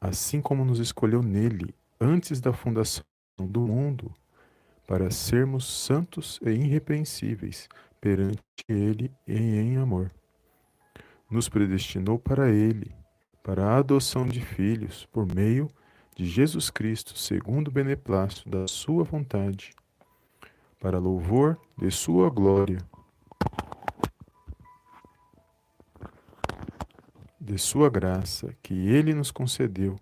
assim como nos escolheu nele antes da fundação do mundo, para sermos santos e irrepreensíveis perante ele e em amor. Nos predestinou para ele, para a adoção de filhos, por meio de Jesus Cristo, segundo o beneplácito da sua vontade, para louvor de sua glória de Sua graça que Ele nos concedeu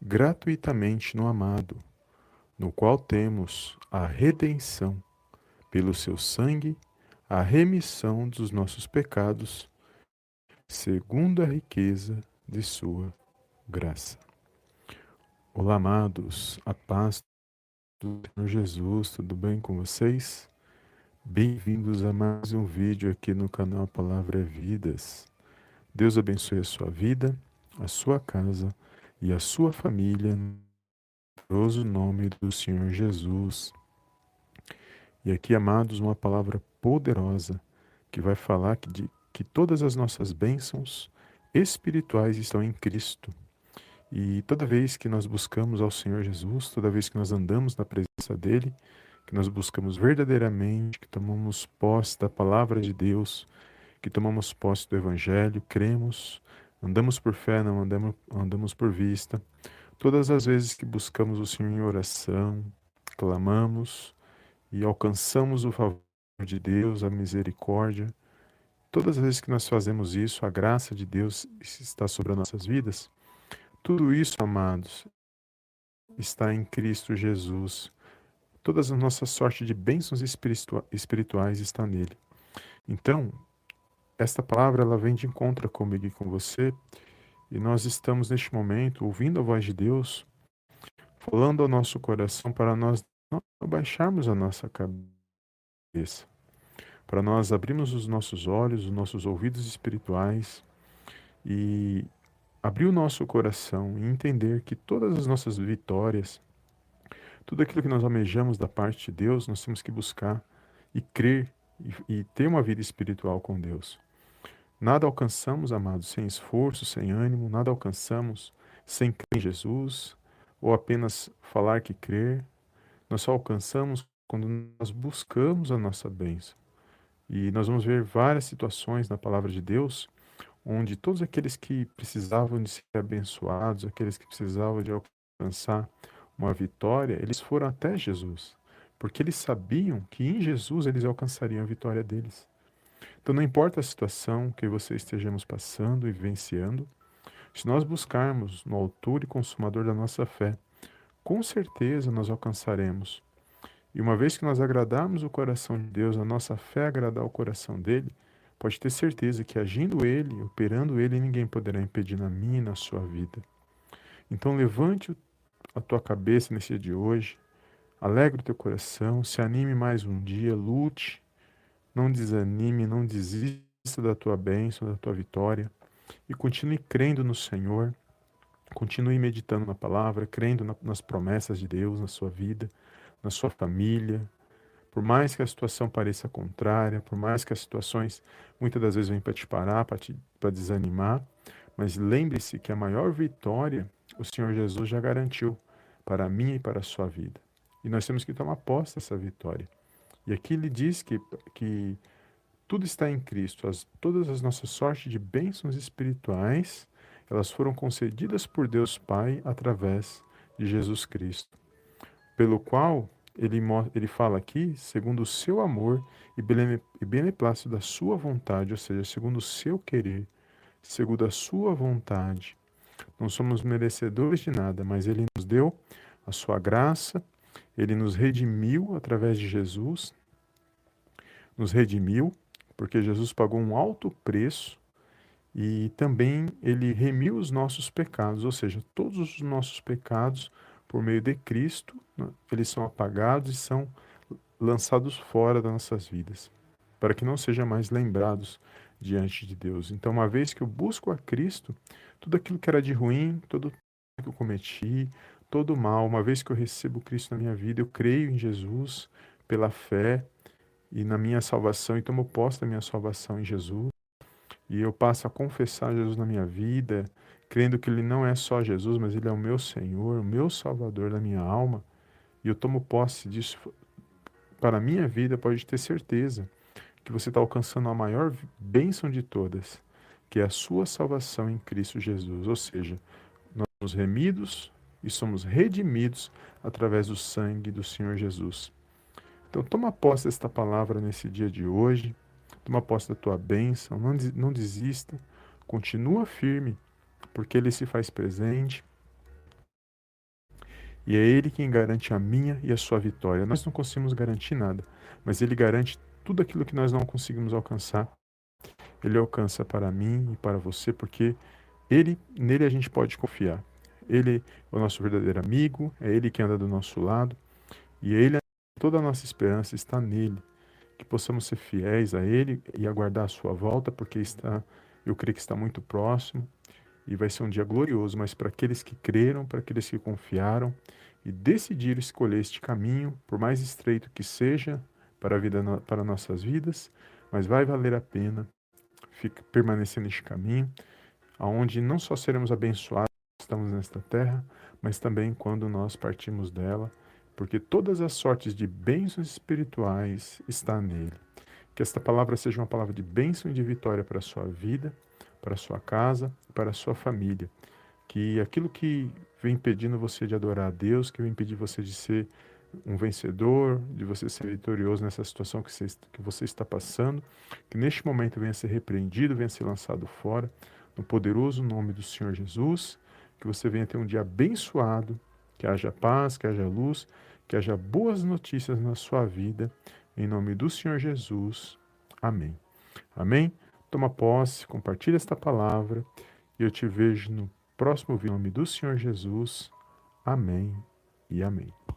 gratuitamente no amado, no qual temos a redenção, pelo Seu sangue, a remissão dos nossos pecados, segundo a riqueza de Sua graça. Olá, amados, a paz do Senhor Jesus, tudo bem com vocês? Bem-vindos a mais um vídeo aqui no canal Palavra Vidas. Deus abençoe a sua vida, a sua casa e a sua família, no poderoso nome do Senhor Jesus. E aqui, amados, uma palavra poderosa que vai falar que, de, que todas as nossas bênçãos espirituais estão em Cristo. E toda vez que nós buscamos ao Senhor Jesus, toda vez que nós andamos na presença dEle, que nós buscamos verdadeiramente, que tomamos posse da palavra de Deus, que tomamos posse do Evangelho, cremos, andamos por fé, não andamos, andamos por vista. Todas as vezes que buscamos o Senhor em oração, clamamos e alcançamos o favor de Deus, a misericórdia, todas as vezes que nós fazemos isso, a graça de Deus está sobre as nossas vidas. Tudo isso, amados, está em Cristo Jesus. Todas as nossas sortes de bênçãos espirituais está nele. Então, esta palavra ela vem de encontro comigo e com você, e nós estamos neste momento ouvindo a voz de Deus, falando ao nosso coração para nós não abaixarmos a nossa cabeça, para nós abrirmos os nossos olhos, os nossos ouvidos espirituais e abrir o nosso coração e entender que todas as nossas vitórias, tudo aquilo que nós almejamos da parte de Deus, nós temos que buscar e crer e, e ter uma vida espiritual com Deus. Nada alcançamos, amados, sem esforço, sem ânimo, nada alcançamos sem crer em Jesus ou apenas falar que crer. Nós só alcançamos quando nós buscamos a nossa bênção. E nós vamos ver várias situações na palavra de Deus onde todos aqueles que precisavam de ser abençoados, aqueles que precisavam de alcançar uma vitória, eles foram até Jesus, porque eles sabiam que em Jesus eles alcançariam a vitória deles. Então, não importa a situação que você estejamos passando e vivenciando, se nós buscarmos no autor e consumador da nossa fé, com certeza nós alcançaremos. E uma vez que nós agradarmos o coração de Deus, a nossa fé agradar o coração dele, pode ter certeza que agindo ele, operando ele, ninguém poderá impedir na minha e na sua vida. Então levante a tua cabeça nesse dia de hoje, alegre o teu coração, se anime mais um dia, lute, não desanime, não desista da tua bênção, da tua vitória. E continue crendo no Senhor. Continue meditando na palavra, crendo na, nas promessas de Deus na sua vida, na sua família. Por mais que a situação pareça contrária, por mais que as situações muitas das vezes venham para te parar, para te desanimar, mas lembre-se que a maior vitória o Senhor Jesus já garantiu para mim e para a sua vida. E nós temos que tomar posse dessa vitória. E aqui ele diz que, que tudo está em Cristo. As, todas as nossas sortes de bênçãos espirituais, elas foram concedidas por Deus Pai através de Jesus Cristo. Pelo qual ele, ele fala aqui, segundo o seu amor e beneplácito da sua vontade, ou seja, segundo o seu querer, segundo a sua vontade. Não somos merecedores de nada, mas ele nos deu a sua graça ele nos redimiu através de Jesus, nos redimiu, porque Jesus pagou um alto preço e também ele remiu os nossos pecados, ou seja, todos os nossos pecados por meio de Cristo, né, eles são apagados e são lançados fora das nossas vidas, para que não sejam mais lembrados diante de Deus. Então, uma vez que eu busco a Cristo, tudo aquilo que era de ruim, todo que eu cometi, todo mal. Uma vez que eu recebo Cristo na minha vida, eu creio em Jesus pela fé e na minha salvação e tomo posse da minha salvação em Jesus. E eu passo a confessar Jesus na minha vida crendo que Ele não é só Jesus, mas Ele é o meu Senhor, o meu Salvador da minha alma, e eu tomo posse disso para a minha vida, pode ter certeza que você está alcançando a maior bênção de todas, que é a sua salvação em Cristo Jesus. Ou seja, nós somos remidos e somos redimidos através do sangue do Senhor Jesus. Então, toma posse desta palavra nesse dia de hoje, toma posse da tua bênção, não, não desista, continua firme, porque Ele se faz presente. E é Ele quem garante a minha e a sua vitória. Nós não conseguimos garantir nada, mas Ele garante tudo aquilo que nós não conseguimos alcançar. Ele alcança para mim e para você, porque Ele, nele a gente pode confiar. Ele é o nosso verdadeiro amigo, é Ele que anda do nosso lado, e Ele, toda a nossa esperança está nele. Que possamos ser fiéis a Ele e aguardar a Sua volta, porque está, eu creio que está muito próximo, e vai ser um dia glorioso, mas para aqueles que creram, para aqueles que confiaram e decidiram escolher este caminho, por mais estreito que seja para, a vida, para nossas vidas, mas vai valer a pena fica, permanecer neste caminho, aonde não só seremos abençoados, estamos nesta terra, mas também quando nós partimos dela, porque todas as sortes de bênçãos espirituais está nele. Que esta palavra seja uma palavra de bênção e de vitória para a sua vida, para a sua casa, para a sua família. Que aquilo que vem impedindo você de adorar a Deus, que vem impedir você de ser um vencedor, de você ser vitorioso nessa situação que você, que você está passando, que neste momento venha ser repreendido, venha ser lançado fora, no poderoso nome do Senhor Jesus que você venha ter um dia abençoado, que haja paz, que haja luz, que haja boas notícias na sua vida, em nome do Senhor Jesus. Amém. Amém? Toma posse, compartilha esta palavra e eu te vejo no próximo vídeo. Em nome do Senhor Jesus. Amém e amém.